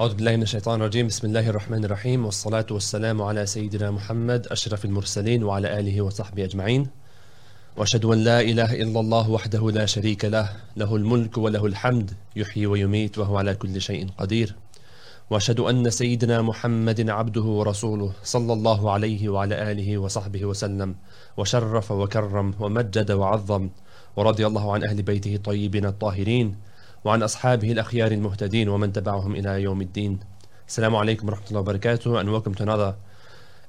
أعوذ بالله من الشيطان الرجيم. بسم الله الرحمن الرحيم. والصلاة والسلام على سيدنا محمد أشرف المرسلين وعلى آله وصحبه أجمعين. وأشهد أن لا إله إلا الله وحده لا شريك له. له الملك وله الحمد. يحيي ويميت وهو على كل شيء قدير. وأشهد أن سيدنا محمد عبده ورسوله صلى الله عليه وعلى آله وصحبه وسلم. وشرف وكرم ومجد وعظم. ورضي الله عن أهل بيته الطيبين الطاهرين. وعن أصحابه الأخيار المهتدين ومن تبعهم إلى يوم الدين السلام عليكم ورحمة الله وبركاته and welcome to another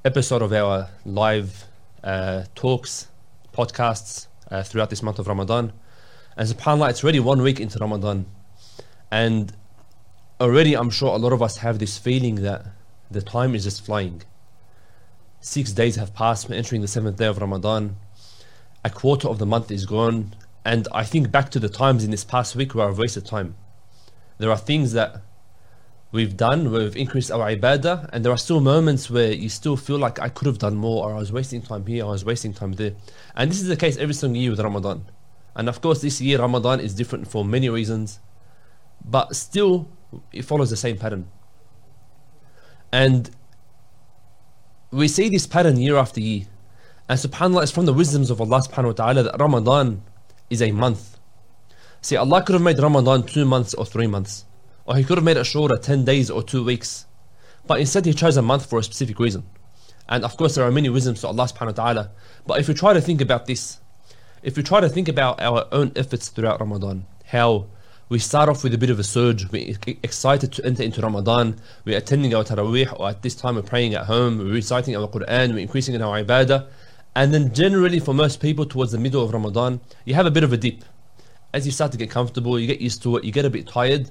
episode of our live uh, talks, podcasts uh, throughout this month of Ramadan. And subhanAllah, it's already one week into Ramadan. And already I'm sure a lot of us have this feeling that the time is just flying. Six days have passed, we're entering the seventh day of Ramadan. A quarter of the month is gone, and I think back to the times in this past week where I've wasted time. There are things that we've done where we've increased our ibadah, and there are still moments where you still feel like I could have done more, or I was wasting time here, I was wasting time there. And this is the case every single year with Ramadan. And of course, this year Ramadan is different for many reasons, but still it follows the same pattern. And we see this pattern year after year. And subhanAllah, it's from the wisdoms of Allah subhanahu wa ta'ala that Ramadan is a month. See, Allah could have made Ramadan two months or three months. Or He could have made shorter, 10 days or two weeks. But instead, He chose a month for a specific reason. And of course, there are many wisdoms to Allah subhanahu wa ta'ala. But if we try to think about this, if we try to think about our own efforts throughout Ramadan, how we start off with a bit of a surge, we're excited to enter into Ramadan, we're attending our Taraweeh, or at this time we're praying at home, we're reciting our Quran, we're increasing in our ibadah. And then generally for most people towards the middle of Ramadan, you have a bit of a dip. As you start to get comfortable, you get used to it, you get a bit tired.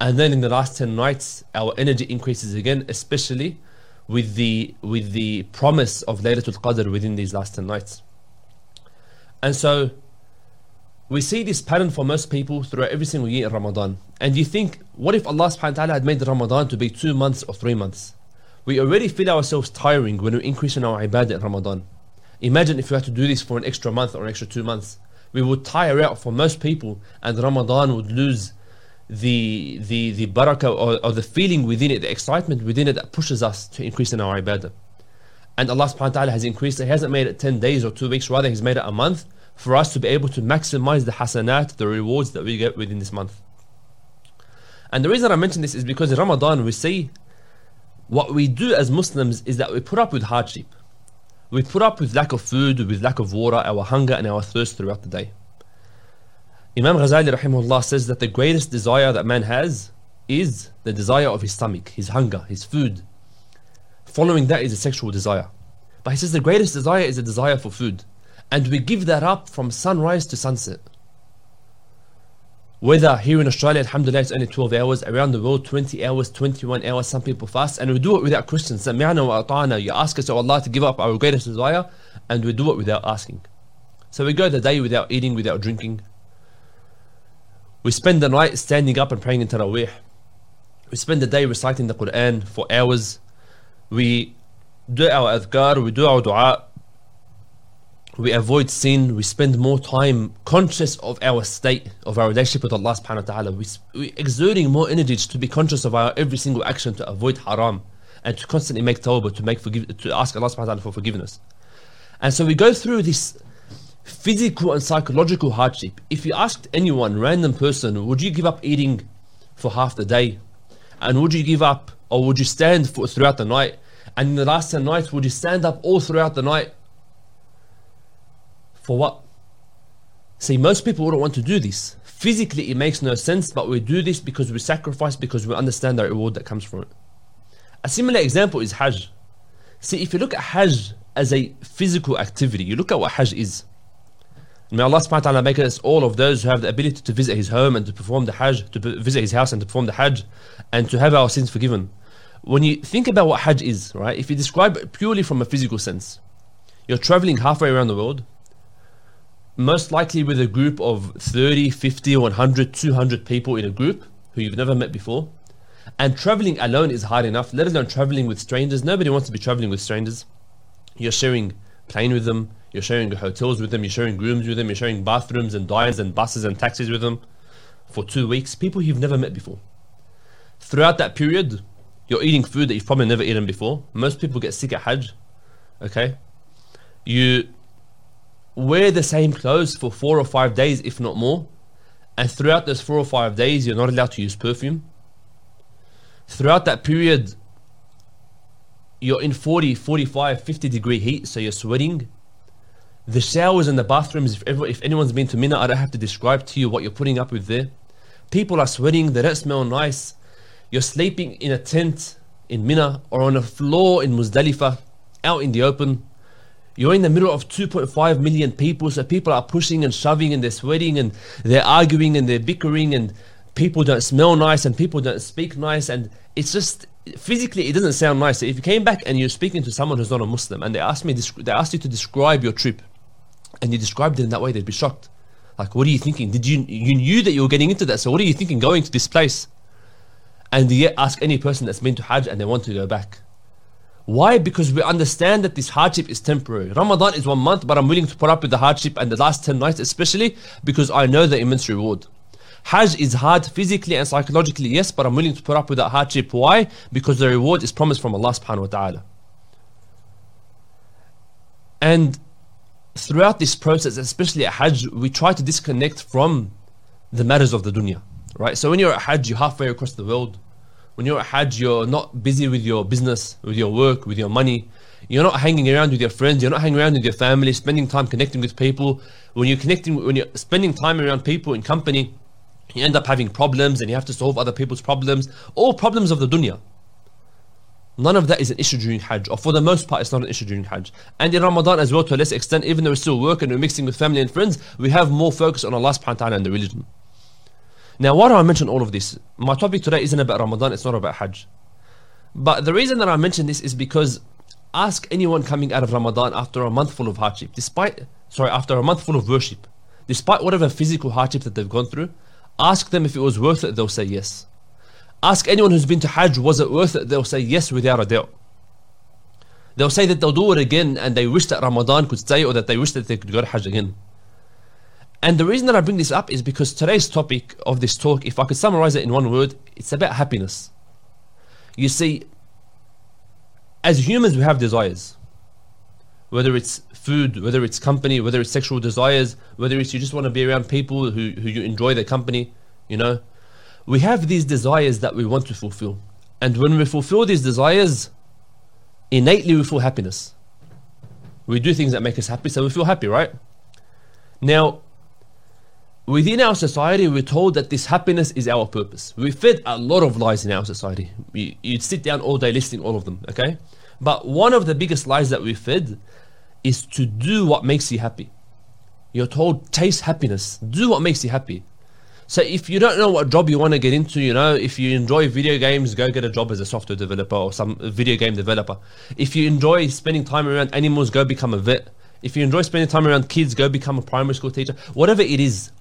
And then in the last 10 nights, our energy increases again, especially with the with the promise of Laylatul Qadr within these last 10 nights. And so we see this pattern for most people throughout every single year in Ramadan. And you think, what if Allah subhanahu wa ta'ala had made Ramadan to be two months or three months? We already feel ourselves tiring when we increase in our ibadah in Ramadan. Imagine if we had to do this for an extra month or an extra two months. We would tire out for most people and Ramadan would lose the the the barakah or, or the feeling within it, the excitement within it that pushes us to increase in our ibadah. And Allah subhanahu wa ta'ala has increased it. He hasn't made it 10 days or two weeks, rather He's made it a month for us to be able to maximize the hasanat, the rewards that we get within this month. And the reason I mention this is because in Ramadan we see what we do as Muslims is that we put up with hardship. We put up with lack of food, with lack of water, our hunger and our thirst throughout the day. Imam Ghazali rahimahullah says that the greatest desire that man has is the desire of his stomach, his hunger, his food. Following that is a sexual desire. But he says the greatest desire is a desire for food. And we give that up from sunrise to sunset weather here in Australia, alhamdulillah, it's only 12 hours. Around the world, 20 hours, 21 hours. Some people fast. And we do it without questions. Sami'na wa ata'na. You ask us, O Allah, to give up our greatest desire. And we do it without asking. So we go the day without eating, without drinking. We spend the night standing up and praying in Taraweeh. We spend the day reciting the Quran for hours. We do our adhkar, we do our dua, we avoid sin, we spend more time conscious of our state, of our relationship with Allah subhanahu wa ta'ala. We, we're exerting more energy to be conscious of our every single action to avoid haram and to constantly make tawbah, to make forgive, to ask Allah subhanahu wa ta'ala for forgiveness. And so we go through this physical and psychological hardship. If you asked anyone, random person, would you give up eating for half the day? And would you give up, or would you stand for, throughout the night? And in the last 10 nights, would you stand up all throughout the night? For what? See, most people wouldn't want to do this. Physically, it makes no sense, but we do this because we sacrifice, because we understand the reward that comes from it. A similar example is Hajj. See, if you look at Hajj as a physical activity, you look at what Hajj is. May Allah subhanahu wa ta'ala make us all of those who have the ability to visit His home and to perform the Hajj, to visit His house and to perform the Hajj, and to have our sins forgiven. When you think about what Hajj is, right, if you describe it purely from a physical sense, you're traveling halfway around the world, most likely with a group of 30, 50, 100, 200 people in a group who you've never met before. And traveling alone is hard enough, let alone traveling with strangers. Nobody wants to be traveling with strangers. You're sharing plane with them, you're sharing hotels with them, you're sharing rooms with them, you're sharing bathrooms and diners and buses and taxis with them for two weeks. People you've never met before. Throughout that period, you're eating food that you've probably never eaten before. Most people get sick at Hajj. Okay? You wear the same clothes for four or five days, if not more. And throughout those four or five days, you're not allowed to use perfume. Throughout that period, you're in 40, 45, 50 degree heat, so you're sweating. The showers and the bathrooms, if, ever, if anyone's been to Mina, I don't have to describe to you what you're putting up with there. People are sweating, they don't smell nice. You're sleeping in a tent in Mina or on a floor in Muzdalifah, out in the open. You're in the middle of 2.5 million people, so people are pushing and shoving and they're sweating and they're arguing and they're bickering and people don't smell nice and people don't speak nice and it's just physically it doesn't sound nice. So if you came back and you're speaking to someone who's not a Muslim and they asked me they asked you to describe your trip and you described it in that way, they'd be shocked. Like, what are you thinking? Did you you knew that you were getting into that? So what are you thinking going to this place? And yet ask any person that's been to Hajj and they want to go back. Why? Because we understand that this hardship is temporary. Ramadan is one month, but I'm willing to put up with the hardship and the last 10 nights, especially because I know the immense reward. Hajj is hard physically and psychologically, yes, but I'm willing to put up with that hardship. Why? Because the reward is promised from Allah subhanahu wa ta'ala. And throughout this process, especially at Hajj, we try to disconnect from the matters of the dunya. Right? So when you're at Hajj, you're halfway across the world. When you're at Hajj, you're not busy with your business, with your work, with your money. You're not hanging around with your friends. You're not hanging around with your family, spending time connecting with people. When you're connecting, when you're spending time around people in company, you end up having problems and you have to solve other people's problems. All problems of the dunya. None of that is an issue during Hajj, or for the most part, it's not an issue during Hajj. And in Ramadan as well, to a less extent, even though we still work and we're mixing with family and friends, we have more focus on Allah subhanahu wa ta'ala and the religion. Now, why do I mention all of this? My topic today isn't about Ramadan, it's not about Hajj. But the reason that I mention this is because ask anyone coming out of Ramadan after a month full of hardship, despite, sorry, after a month full of worship, despite whatever physical hardship that they've gone through, ask them if it was worth it, they'll say yes. Ask anyone who's been to Hajj, was it worth it? They'll say yes without a doubt. They'll say that they'll do it again and they wish that Ramadan could stay or that they wish that they could go to Hajj again. And the reason that I bring this up is because today's topic of this talk, if I could summarize it in one word, it's about happiness. You see, as humans, we have desires. Whether it's food, whether it's company, whether it's sexual desires, whether it's you just want to be around people who, who you enjoy their company, you know. We have these desires that we want to fulfill. And when we fulfill these desires, innately we feel happiness. We do things that make us happy, so we feel happy, right? Now, within our society, we're told that this happiness is our purpose. We fed a lot of lies in our society. You'd sit down all day listing all of them, okay? But one of the biggest lies that we fed is to do what makes you happy. You're told, taste happiness, do what makes you happy. So if you don't know what job you want to get into, you know, if you enjoy video games, go get a job as a software developer or some video game developer. If you enjoy spending time around animals, go become a vet. If you enjoy spending time around kids, go become a primary school teacher. Whatever it is,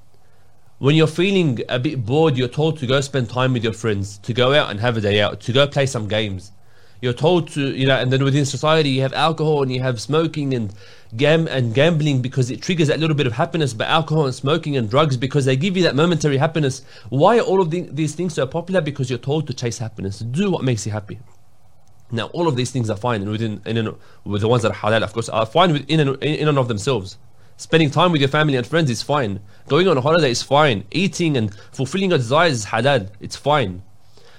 when you're feeling a bit bored, you're told to go spend time with your friends, to go out and have a day out, to go play some games. You're told to, you know, and then within society you have alcohol and you have smoking and gam and gambling because it triggers that little bit of happiness, but alcohol and smoking and drugs because they give you that momentary happiness. Why are all of the, these things so popular? Because you're told to chase happiness, do what makes you happy. Now, all of these things are fine within, in, in, with the ones that are halal, of course, are fine within in, in and of themselves. Spending time with your family and friends is fine. Going on a holiday is fine. Eating and fulfilling your desires is halal. It's fine.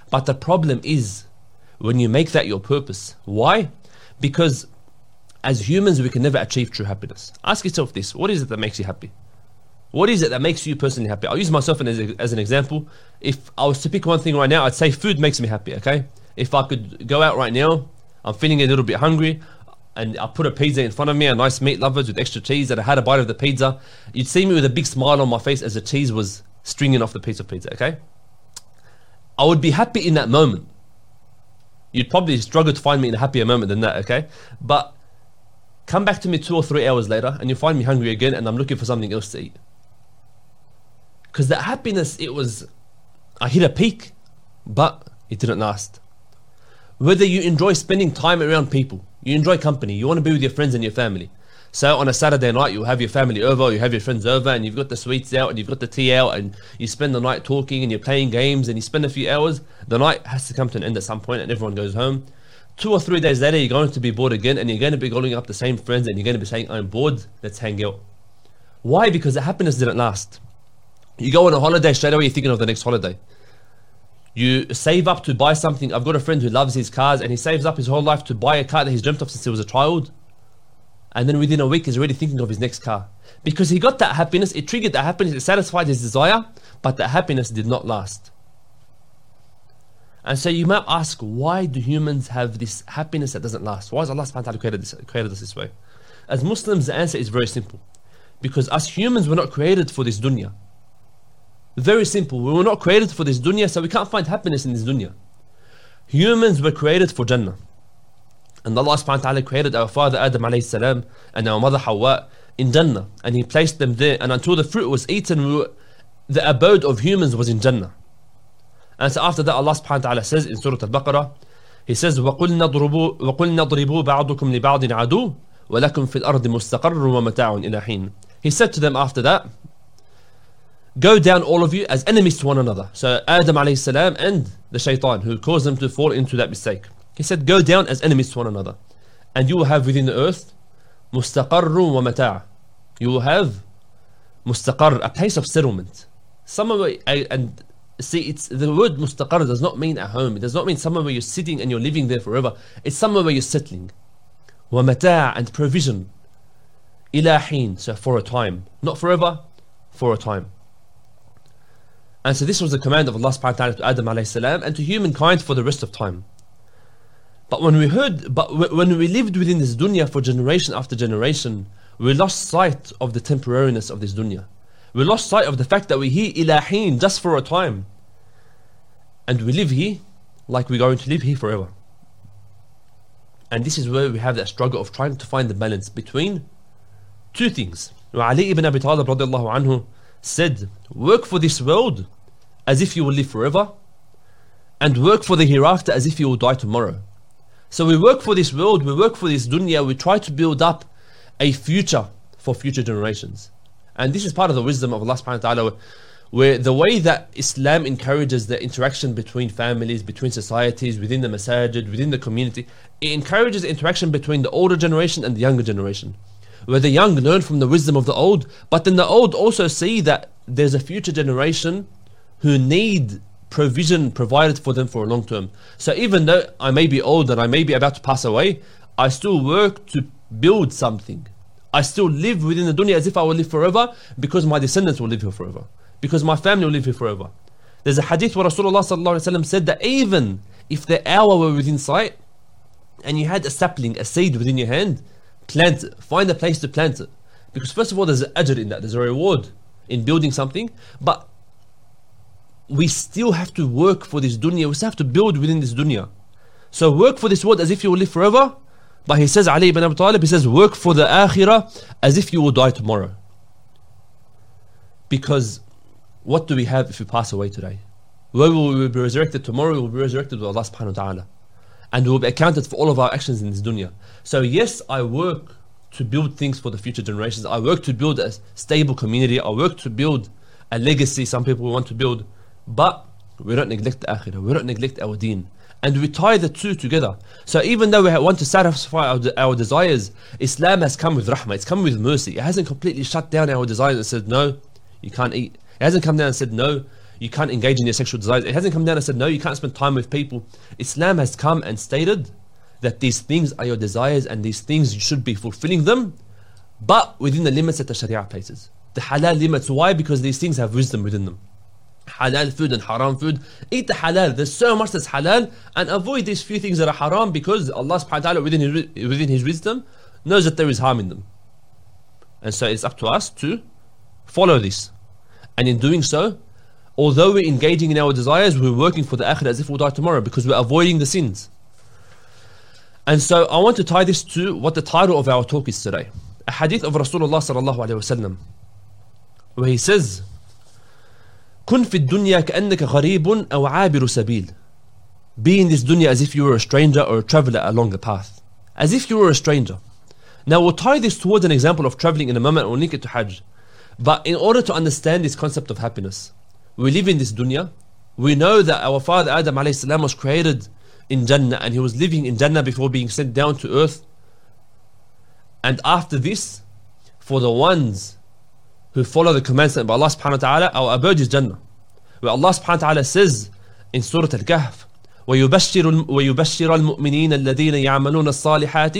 But the problem is when you make that your purpose. Why? Because as humans, we can never achieve true happiness. Ask yourself this what is it that makes you happy? What is it that makes you personally happy? I'll use myself as, as an example. If I was to pick one thing right now, I'd say food makes me happy, okay? If I could go out right now, I'm feeling a little bit hungry, and I put a pizza in front of me, a nice meat lovers with extra cheese, and I had a bite of the pizza, you'd see me with a big smile on my face as the cheese was stringing off the piece of pizza, okay? I would be happy in that moment. You'd probably struggle to find me in a happier moment than that, okay? But come back to me two or three hours later and you'll find me hungry again and I'm looking for something else to eat. Because that happiness, it was, I hit a peak, but it didn't last. Whether you enjoy spending time around people, you enjoy company, you want to be with your friends and your family. So on a Saturday night, you have your family over, you have your friends over, and you've got the sweets out, and you've got the tea out, and you spend the night talking, and you're playing games, and you spend a few hours. The night has to come to an end at some point, and everyone goes home. Two or three days later, you're going to be bored again, and you're going to be calling up the same friends, and you're going to be saying, "I'm bored. Let's hang out." Why? Because the happiness didn't last. You go on a holiday straight away, you're thinking of the next holiday. You save up to buy something. I've got a friend who loves his cars, and he saves up his whole life to buy a car that he's dreamt of since he was a child. And then within a week he's already thinking of his next car. Because he got that happiness it triggered that happiness it satisfied his desire but that happiness did not last. And so you might ask why do humans have this happiness that doesn't last? Why has Allah subhanahu wa ta'ala created, this, created us this way? As Muslims the answer is very simple. Because us humans were not created for this dunya very simple we were not created for this dunya so we can't find happiness in this dunya humans were created for Jannah and Allah subhanahu wa ta'ala created our father Adam alayhi salam and our mother Hawa in Jannah. And He placed them there. And until the fruit was eaten, the abode of humans was in Jannah. And so after that, Allah subhanahu wa ta'ala says in Surah Al-Baqarah, He says, وَقُلْنَا ضْرِبُوا بَعْضُكُمْ لِبَعْضٍ عَدُوٍ وَلَكُمْ فِي الْأَرْضِ مُسْتَقَرٌّ وَمَتَاعٌ إِلَى حِينٍ He said to them after that, Go down all of you as enemies to one another. So Adam alayhi salam and the shaitan who caused them to fall into that mistake. He said, Go down as enemies to one another. And you will have within the earth mustaqarru wa mata' You will have mustaqar, a place of settlement. Somewhere, and see, it's the word mustaqar does not mean a home. It does not mean somewhere where you're sitting and you're living there forever. It's somewhere where you're settling. Wa mata' and provision. Ila so for a time. Not forever, for a time. And so this was the command of Allah subhanahu wa ta'ala to Adam alayhi salam and to humankind for the rest of time. But when we heard, but when we lived within this dunya for generation after generation, we lost sight of the temporariness of this dunya. We lost sight of the fact that we're here ilahin just for a time. And we live here like we're going to live here forever. And this is where we have that struggle of trying to find the balance between two things. Ali ibn Abi Talib anhu said, Work for this world as if you will live forever, and work for the hereafter as if you will die tomorrow. So we work for this world, we work for this dunya, we try to build up a future for future generations. And this is part of the wisdom of Allah subhanahu wa ta'ala, where the way that Islam encourages the interaction between families, between societies, within the masajid, within the community, it encourages interaction between the older generation and the younger generation. Where the young learn from the wisdom of the old, but then the old also see that there's a future generation who need provision provided for them for a long term. So even though I may be old and I may be about to pass away, I still work to build something. I still live within the dunya as if I will live forever because my descendants will live here forever. Because my family will live here forever. There's a hadith where Rasulullah said that even if the hour were within sight and you had a sapling, a seed within your hand, plant it. Find a place to plant it. Because first of all, there's an ajr in that, there's a reward in building something. But we still have to work for this dunya. We still have to build within this dunya. So work for this world as if you will live forever. But he says, Ali ibn Abi Talib, he says, work for the akhirah as if you will die tomorrow. Because what do we have if we pass away today? Where will we be resurrected tomorrow? We will be resurrected with Allah subhanahu wa ta'ala. And we will be accounted for all of our actions in this dunya. So yes, I work to build things for the future generations. I work to build a stable community. I work to build a legacy some people want to build. But we don't neglect the akhirah, we don't neglect our deen. And we tie the two together. So even though we want to satisfy our, our desires, Islam has come with rahmah, it's come with mercy. It hasn't completely shut down our desires and said, no, you can't eat. It hasn't come down and said, no, you can't engage in your sexual desires. It hasn't come down and said, no, you can't spend time with people. Islam has come and stated that these things are your desires and these things you should be fulfilling them, but within the limits that the Sharia places. The halal limits. Why? Because these things have wisdom within them halal food and haram food. Eat the halal. There's so much that's halal and avoid these few things that are haram because Allah subhanahu wa ta'ala within his, within his wisdom knows that there is harm in them. And so it's up to us to follow this. And in doing so, although we're engaging in our desires, we're working for the akhirah as if we'll die tomorrow because we're avoiding the sins. And so I want to tie this to what the title of our talk is today. A hadith of Rasulullah sallallahu alayhi wa where he says, كن في الدنيا كأنك غريب أو عابر سبيل Be in this dunya as if you were a stranger or a traveler along the path. As if you were a stranger. Now we'll tie this towards an example of traveling in a moment, we'll link it to Hajj. But in order to understand this concept of happiness, we live in this dunya. We know that our father Adam salam was created in Jannah and he was living in Jannah before being sent down to earth. And after this, for the ones who follow the commands of Allah subhanahu wa ta'ala, our abode is Jannah. Where Allah subhanahu wa ta'ala says in Surah Al-Kahf, ويبشر ويبشر المؤمنين الذين يعملون الصالحات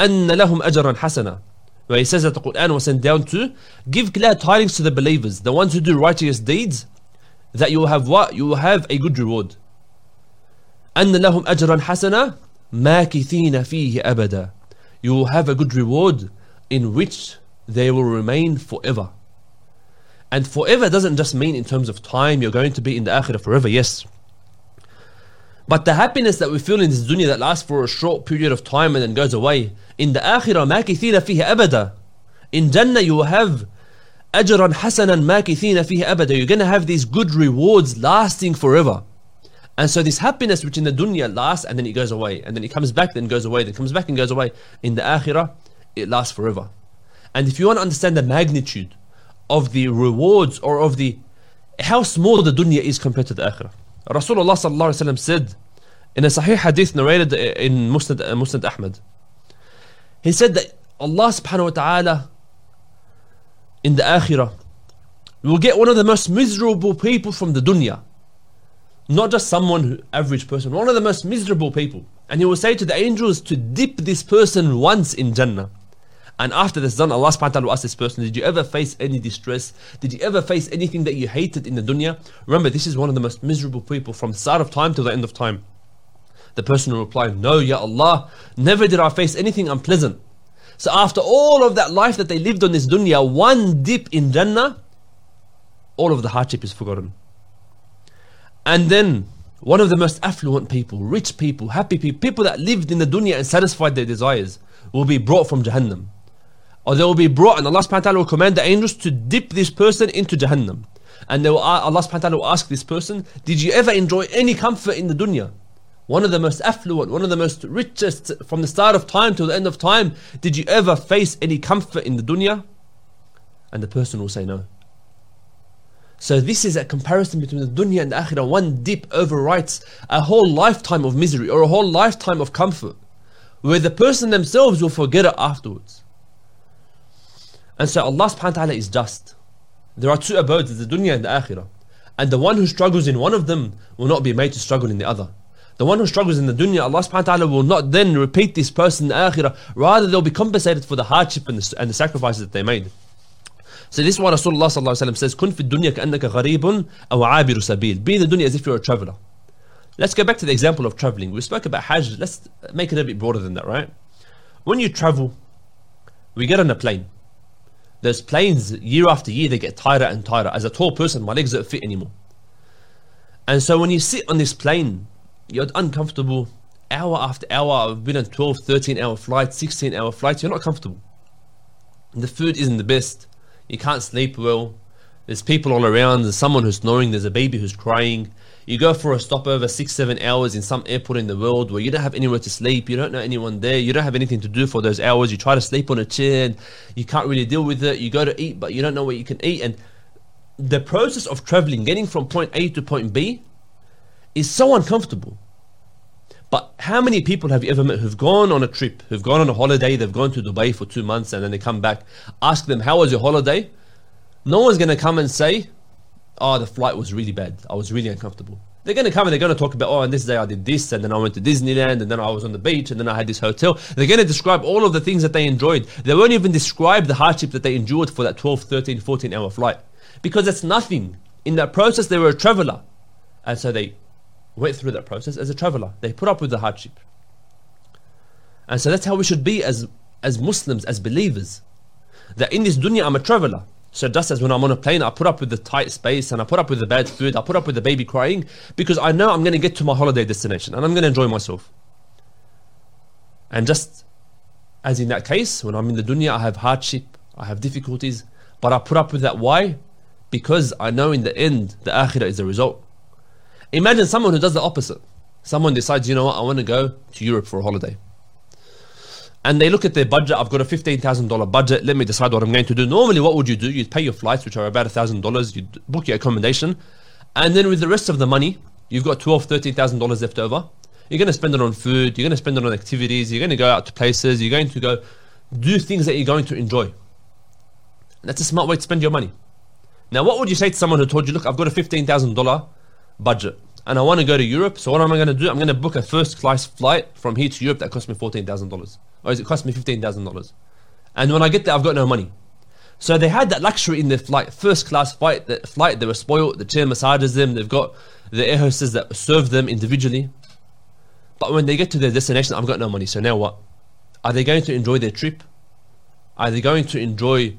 أن لهم أجرا حسنا where he says that the Quran was sent down to give glad tidings to the believers the ones who do righteous deeds that you will have what? You will have a good reward أن لهم أجرا حسنا ماكثين فيه أبدا You will have a good reward in which they will remain forever and forever doesn't just mean in terms of time you're going to be in the akhirah forever yes but the happiness that we feel in this dunya that lasts for a short period of time and then goes away, in the akhirah, ماكثين فيه أبدا. In Jannah you will have أجرا حسنا ماكثين فيه أبدا. You're going to have these good rewards lasting forever. And so this happiness which in the dunya lasts and then it goes away, and then it comes back, then goes away, then comes back and goes away. In the akhirah, it lasts forever. And if you want to understand the magnitude of the rewards or of the how small the dunya is compared to the akhirah. Rasulullah sallallahu said in a Sahih hadith narrated in Musnad, uh, Musnad Ahmad, he said that Allah subhanahu wa ta'ala in the akhirah we will get one of the most miserable people from the dunya. Not just someone, who, average person, one of the most miserable people. And he will say to the angels to dip this person once in Jannah. And after this done, Allah subhanahu wa ta'ala will ask this person, Did you ever face any distress? Did you ever face anything that you hated in the dunya? Remember, this is one of the most miserable people from start of time to the end of time. The person will reply, No, Ya Allah, never did I face anything unpleasant. So after all of that life that they lived on this dunya, one dip in Jannah, all of the hardship is forgotten. And then one of the most affluent people, rich people, happy people, people that lived in the dunya and satisfied their desires, will be brought from Jahannam. Or they will be brought, and Allah subhanahu wa ta'ala will command the angels to dip this person into Jahannam. And they will, Allah subhanahu wa ta'ala will ask this person, Did you ever enjoy any comfort in the dunya? One of the most affluent, one of the most richest from the start of time to the end of time, did you ever face any comfort in the dunya? And the person will say no. So this is a comparison between the dunya and the akhirah. One dip overwrites a whole lifetime of misery or a whole lifetime of comfort, where the person themselves will forget it afterwards. And so Allah subhanahu wa ta'ala is just. There are two abodes, the dunya and the akhirah. And the one who struggles in one of them will not be made to struggle in the other. The one who struggles in the dunya, Allah subhanahu wa ta'ala will not then repeat this person in the akhirah. Rather, they'll be compensated for the hardship and the, and the sacrifices that they made. So this is what Rasulullah sallallahu alayhi wa says, كن في الدنيا كأنك غريب أو عابر سبيل. Be in the dunya as if you're a traveler. Let's go back to the example of traveling. We spoke about Hajj. Let's make it a bit broader than that, right? When you travel, we get on a plane. Those planes, year after year, they get tighter and tighter. As a tall person, my legs don't fit anymore. And so when you sit on this plane, you're uncomfortable hour after hour. I've been on 12, 13 hour flights, 16 hour flights. You're not comfortable. The food isn't the best. You can't sleep well. There's people all around. There's someone who's snoring. There's a baby who's crying. You go for a stopover six, seven hours in some airport in the world where you don't have anywhere to sleep. You don't know anyone there. You don't have anything to do for those hours. You try to sleep on a chair. And you can't really deal with it. You go to eat, but you don't know what you can eat. And the process of traveling, getting from point A to point B, is so uncomfortable. But how many people have you ever met who've gone on a trip, who've gone on a holiday, they've gone to Dubai for two months and then they come back, ask them, how was your holiday? No one's going to come and say, oh, the flight was really bad. I was really uncomfortable. They're going to come and they're going to talk about, oh, on this day I did this, and then I went to Disneyland, and then I was on the beach, and then I had this hotel. They're going to describe all of the things that they enjoyed. They won't even describe the hardship that they endured for that 12, 13, 14 hour flight. Because it's nothing. In that process, they were a traveler. And so they went through that process as a traveler. They put up with the hardship. And so that's how we should be as, as Muslims, as believers. That in this dunya, I'm a traveler. So just as when I'm on a plane, I put up with the tight space and I put up with the bad food, I put up with the baby crying because I know I'm going to get to my holiday destination and I'm going to enjoy myself. And just as in that case, when I'm in the dunya, I have hardship, I have difficulties, but I put up with that. Why? Because I know in the end, the akhirah is the result. Imagine someone who does the opposite. Someone decides, you know what, I want to go to Europe for a holiday. and they look at their budget. I've got a $15,000 budget. Let me decide what I'm going to do. Normally, what would you do? You'd pay your flights, which are about $1,000. You'd book your accommodation. And then with the rest of the money, you've got $12,000, $13,000 left over. You're going to spend it on food. You're going to spend it on activities. You're going to go out to places. You're going to go do things that you're going to enjoy. That's a smart way to spend your money. Now, what would you say to someone who told you, look, I've got a $15,000 budget and I want to go to Europe, so what am I going to do? I'm going to book a first class flight from here to Europe that costs me $14,000. Or is it cost me $15,000? And when I get there, I've got no money. So they had that luxury in the flight, first class flight, the flight, they were spoiled, the chair massages them, they've got the air hostess that serve them individually. But when they get to their destination, I've got no money, so now what? Are they going to enjoy their trip? Are they going to enjoy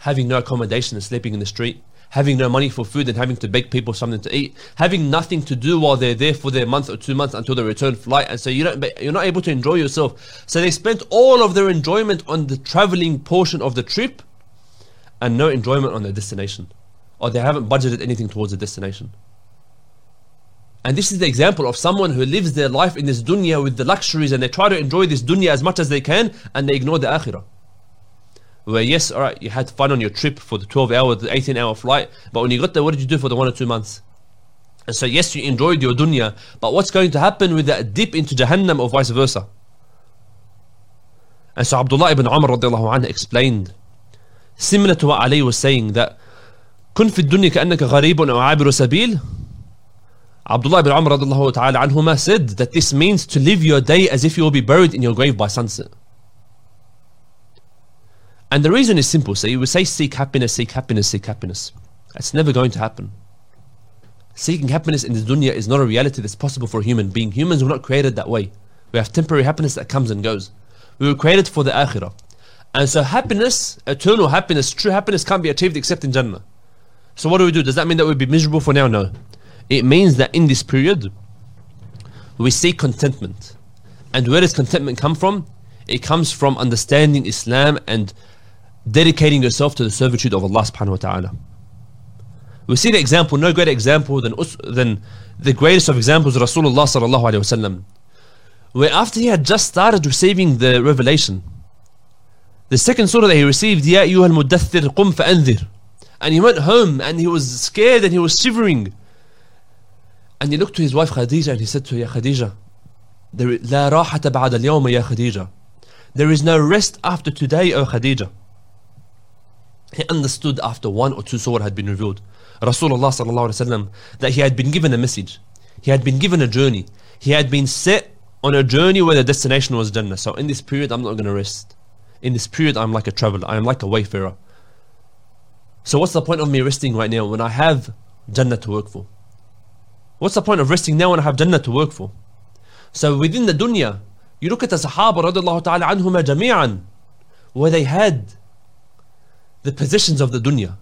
having no accommodation and sleeping in the street? Having no money for food and having to beg people something to eat, having nothing to do while they're there for their month or two months until the return flight, and so you don't, you're not able to enjoy yourself. So they spent all of their enjoyment on the traveling portion of the trip, and no enjoyment on their destination, or they haven't budgeted anything towards the destination. And this is the example of someone who lives their life in this dunya with the luxuries and they try to enjoy this dunya as much as they can and they ignore the akhirah where yes, all right, you had fun on your trip for the 12 hour, the 18 hour flight, but when you got there, what did you do for the one or two months? And so, yes, you enjoyed your dunya, but what's going to happen with that dip into Jahannam or vice versa? And so Abdullah ibn Umar radiallahu anhu explained, similar to what Ali was saying, that كن في الدنيا كأنك غريب أو عابر سبيل Abdullah ibn Umar radiallahu ta'ala anhuma said that this means to live your day as if you will be buried in your grave by sunset. And the reason is simple. So you would say seek happiness, seek happiness, seek happiness. That's never going to happen. Seeking happiness in the dunya is not a reality that's possible for a human being. Humans were not created that way. We have temporary happiness that comes and goes. We were created for the akhirah. And so happiness, eternal happiness, true happiness can't be achieved except in Jannah. So what do we do? Does that mean that we'll be miserable for now? No. It means that in this period, we seek contentment. And where does contentment come from? It comes from understanding Islam and dedicating yourself to the servitude of Allah subhanahu wa ta'ala. We see the example, no greater example than, than the greatest of examples, Rasulullah sallallahu alayhi wasallam. Where after he had just started receiving the revelation, the second surah that he received, Ya ayyuhal muddathir qum fa'anzir. And he went home and he was scared and he was shivering. And he looked to his wife Khadija and he said to her, Ya Khadija, لا راحة بعد اليوم يا خديجة. There is no rest after today, O Khadija. He understood after one or two surah had been revealed. Rasulullah sallallahu that he had been given a message. He had been given a journey. He had been set on a journey where the destination was Jannah. So in this period, I'm not going to rest. In this period, I'm like a traveler. I am like a wayfarer. So what's the point of me resting right now when I have Jannah to work for? What's the point of resting now when I have Jannah to work for? So within the dunya, you look at the Sahaba radiallahu ta'ala anhuma jami'an, where they had the possessions of the dunya.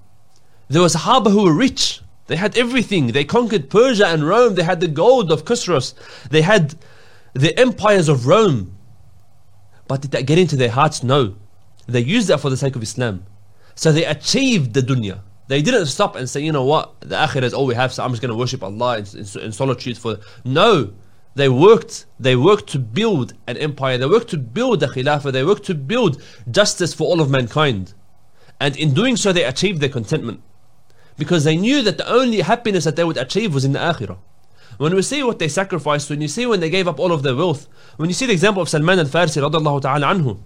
There was Sahaba who were rich. They had everything. They conquered Persia and Rome. They had the gold of Khosrows. They had the empires of Rome. But did that get into their hearts? No. They used that for the sake of Islam. So they achieved the dunya. They didn't stop and say, you know what, the akhirah is all we have, so I'm just going to worship Allah in, in, in solitude for. No. They worked, they worked to build an empire. They worked to build the khilafah. They worked to build justice for all of mankind. And in doing so, they achieved their contentment. Because they knew that the only happiness that they would achieve was in the akhirah. When we see what they sacrificed, when you see when they gave up all of their wealth, when you see the example of Salman al-Farsi ta'ala anhu,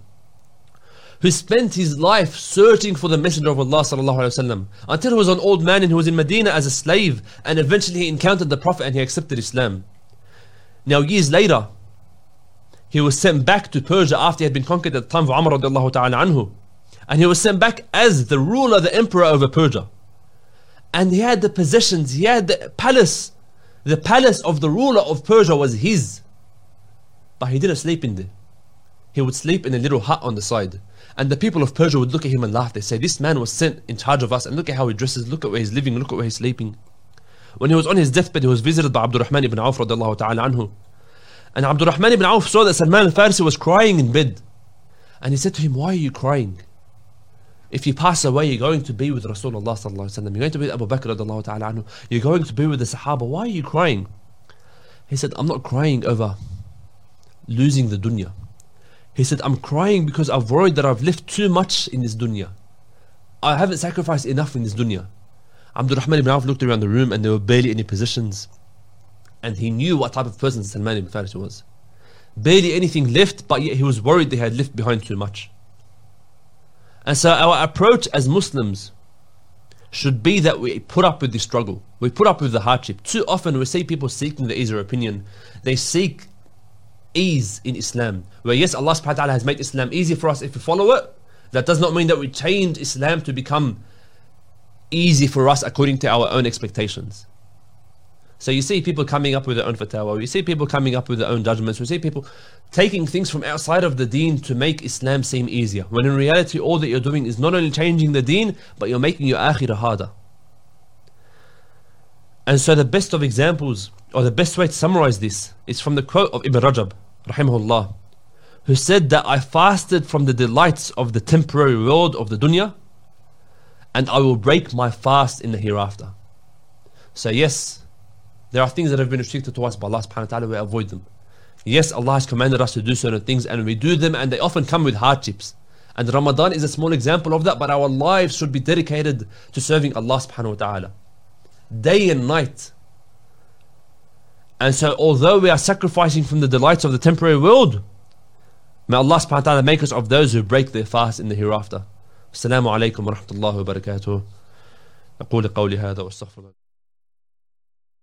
who spent his life searching for the Messenger of Allah sallallahu alaihi wasallam until he was an old man and he was in Medina as a slave and eventually he encountered the Prophet and he accepted Islam. Now years later, he was sent back to Persia after he had been conquered at the time of Umar radiallahu ta'ala anhu and he was sent back as the ruler, the emperor over Persia. And he had the possessions, he had the palace. The palace of the ruler of Persia was his. But he didn't sleep in there. He would sleep in a little hut on the side. And the people of Persia would look at him and laugh. They say, This man was sent in charge of us, and look at how he dresses, look at where he's living, look at where he's sleeping. When he was on his deathbed, he was visited by Abdurrahman ibn Auf ta'ala anhu. And Abdurrahman ibn Auf saw that Salman al-Farsi was crying in bed. And he said to him, Why are you crying? If you pass away, you're going to be with Rasulullah sallallahu alaihi. You're going to be with Abu Bakr radiallahu ta'ala anhu. You're going to be with the Sahaba. Why are you crying? He said, I'm not crying over losing the dunya. He said, I'm crying because I've worried that I've lived too much in this dunya. I haven't sacrificed enough in this dunya. Abdul Rahman ibn Auf looked around the room and there were barely any positions. And he knew what type of person Salman ibn Farisi was. Barely anything left, but yet he was worried they had left behind too much. And so our approach as Muslims should be that we put up with the struggle. We put up with the hardship. Too often we see people seeking the easier opinion. They seek ease in Islam. Where yes, Allah subhanahu wa ta'ala has made Islam easy for us if we follow it. That does not mean that we change Islam to become easy for us according to our own expectations. So you see people coming up with their own fatwa, you see people coming up with their own judgments, you see people taking things from outside of the deen to make Islam seem easier. When in reality all that you're doing is not only changing the deen, but you're making your akhirah harder. And so the best of examples, or the best way to summarize this, is from the quote of Ibn Rajab, rahimahullah, who said that I fasted from the delights of the temporary world of the dunya, and I will break my fast in the hereafter. So yes, there are things that have been restricted to us by Allah subhanahu wa ta'ala, we avoid them. Yes, Allah has commanded us to do certain things and we do them and they often come with hardships. And Ramadan is a small example of that, but our lives should be dedicated to serving Allah subhanahu wa ta'ala. Day and night. And so although we are sacrificing from the delights of the temporary world, may Allah subhanahu wa ta'ala make us of those who break their fast in the hereafter. السلام عليكم ورحمة الله وبركاته أقول قولي هذا واستغفر الله